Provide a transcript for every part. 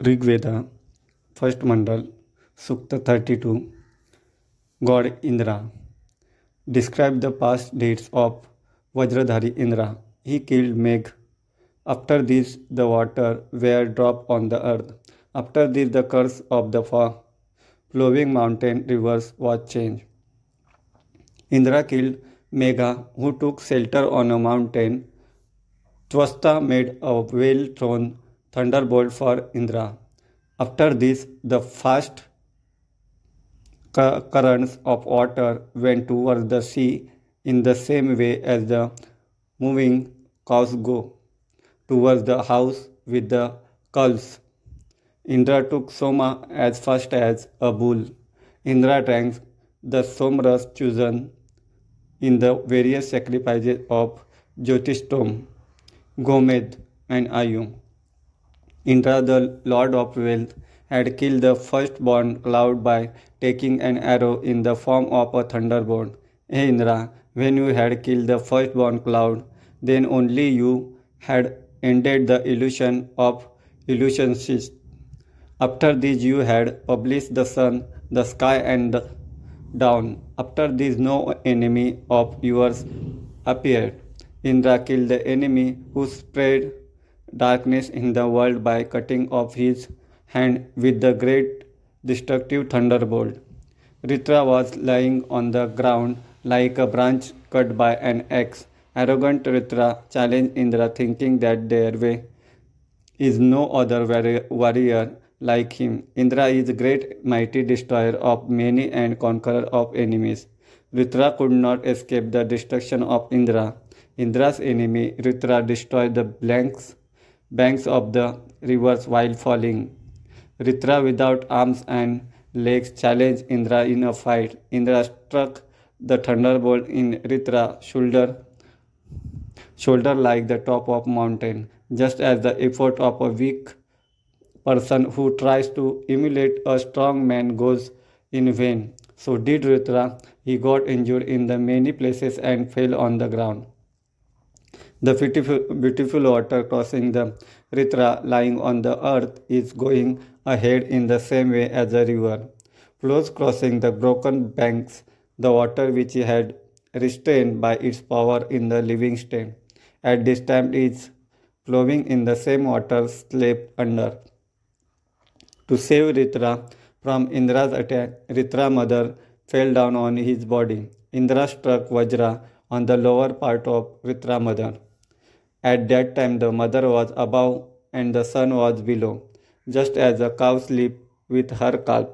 Rigveda, first mandal, Sukta 32. God Indra. Describe the past deeds of Vajradhari Indra. He killed Megh. After this, the water were dropped on the earth. After this, the curse of the flowing mountain rivers was changed. Indra killed Megha, who took shelter on a mountain. Twasta made a well thrown thunderbolt for Indra. After this, the fast currents of water went towards the sea in the same way as the moving cows go towards the house with the culls. Indra took Soma as fast as a bull. Indra drank the Somras chosen in the various sacrifices of Jyotishtoma, Gomed, and Ayu. Indra, the lord of wealth, had killed the firstborn cloud by taking an arrow in the form of a thunderbolt. Hey Indra, when you had killed the firstborn cloud, then only you had ended the illusion of illusionists. After this, you had published the sun, the sky, and the dawn. After this, no enemy of yours appeared. Indra killed the enemy who spread darkness in the world by cutting off his hand with the great destructive thunderbolt. Ritra was lying on the ground like a branch cut by an axe. Arrogant Ritra challenged Indra, thinking that there is no other warrior like him. Indra is great mighty destroyer of many and conqueror of enemies. Ritra could not escape the destruction of Indra. Indra's enemy, Ritra, destroyed the blanks banks of the rivers while falling. Ritra, without arms and legs, challenged Indra in a fight. Indra struck the thunderbolt in Ritra's shoulder, shoulder like the top of mountain, just as the effort of a weak person who tries to emulate a strong man goes in vain. So did Ritra. He got injured in the many places and fell on the ground. The beautiful, beautiful water crossing the Ritra lying on the earth is going ahead in the same way as the river. Flows crossing the broken banks, the water which he had restrained by its power in the living state. At this time is flowing in the same water slept under. To save Ritra from Indra's attack, Ritra mother fell down on his body. Indra struck Vajra on the lower part of Ritra mother. At that time, the mother was above and the son was below, just as a cow sleeps with her calf.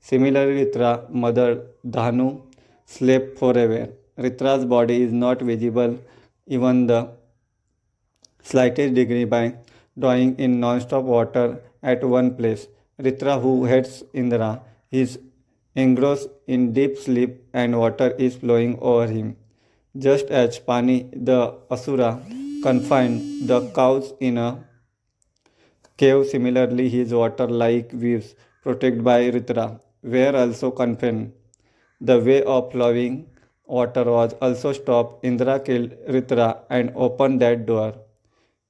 Similarly, Ritra, mother Dhanu, slept forever. Ritra's body is not visible even the slightest degree by drawing in non-stop water at one place. Ritra, who heads Indra, is engrossed in deep sleep and water is flowing over him. Just as Pani, the Asura, confined the cows in a cave. Similarly, his water-like waves, protected by Ritra, were also confined. The way of flowing water was also stopped. Indra killed Ritra and opened that door.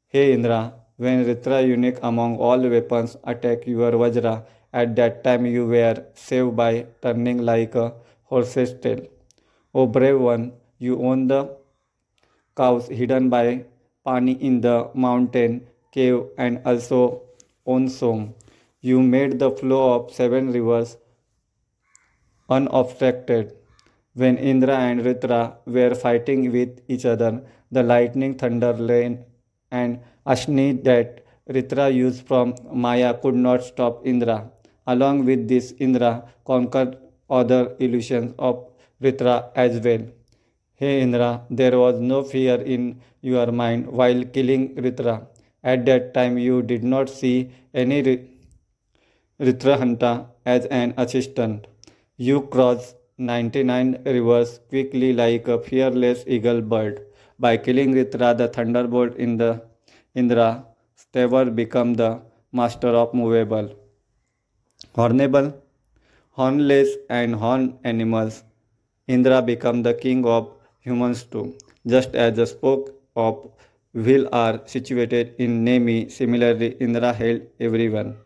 Hey Indra, when Ritra, unique among all weapons, attacked your Vajra, at that time you were saved by turning like a horse's tail. O brave one, you own the cows hidden by Pani in the mountain cave and also on Som. You made the flow of seven rivers unobstructed. When Indra and Ritra were fighting with each other, the lightning, thunder, rain, and Ashni that Ritra used from Maya could not stop Indra. Along with this, Indra conquered other illusions of Ritra as well. Hey Indra, there was no fear in your mind while killing Ritra. At that time, you did not see any Ritrahanta as an assistant. You crossed 99 rivers quickly like a fearless eagle bird. By killing Ritra, the thunderbolt in the Indra, Stever become the master of movable. Hornable, hornless and horn animals, Indra become the king of humans too. Just as the spoke of wheel are situated in Nemi, similarly Indra held everyone.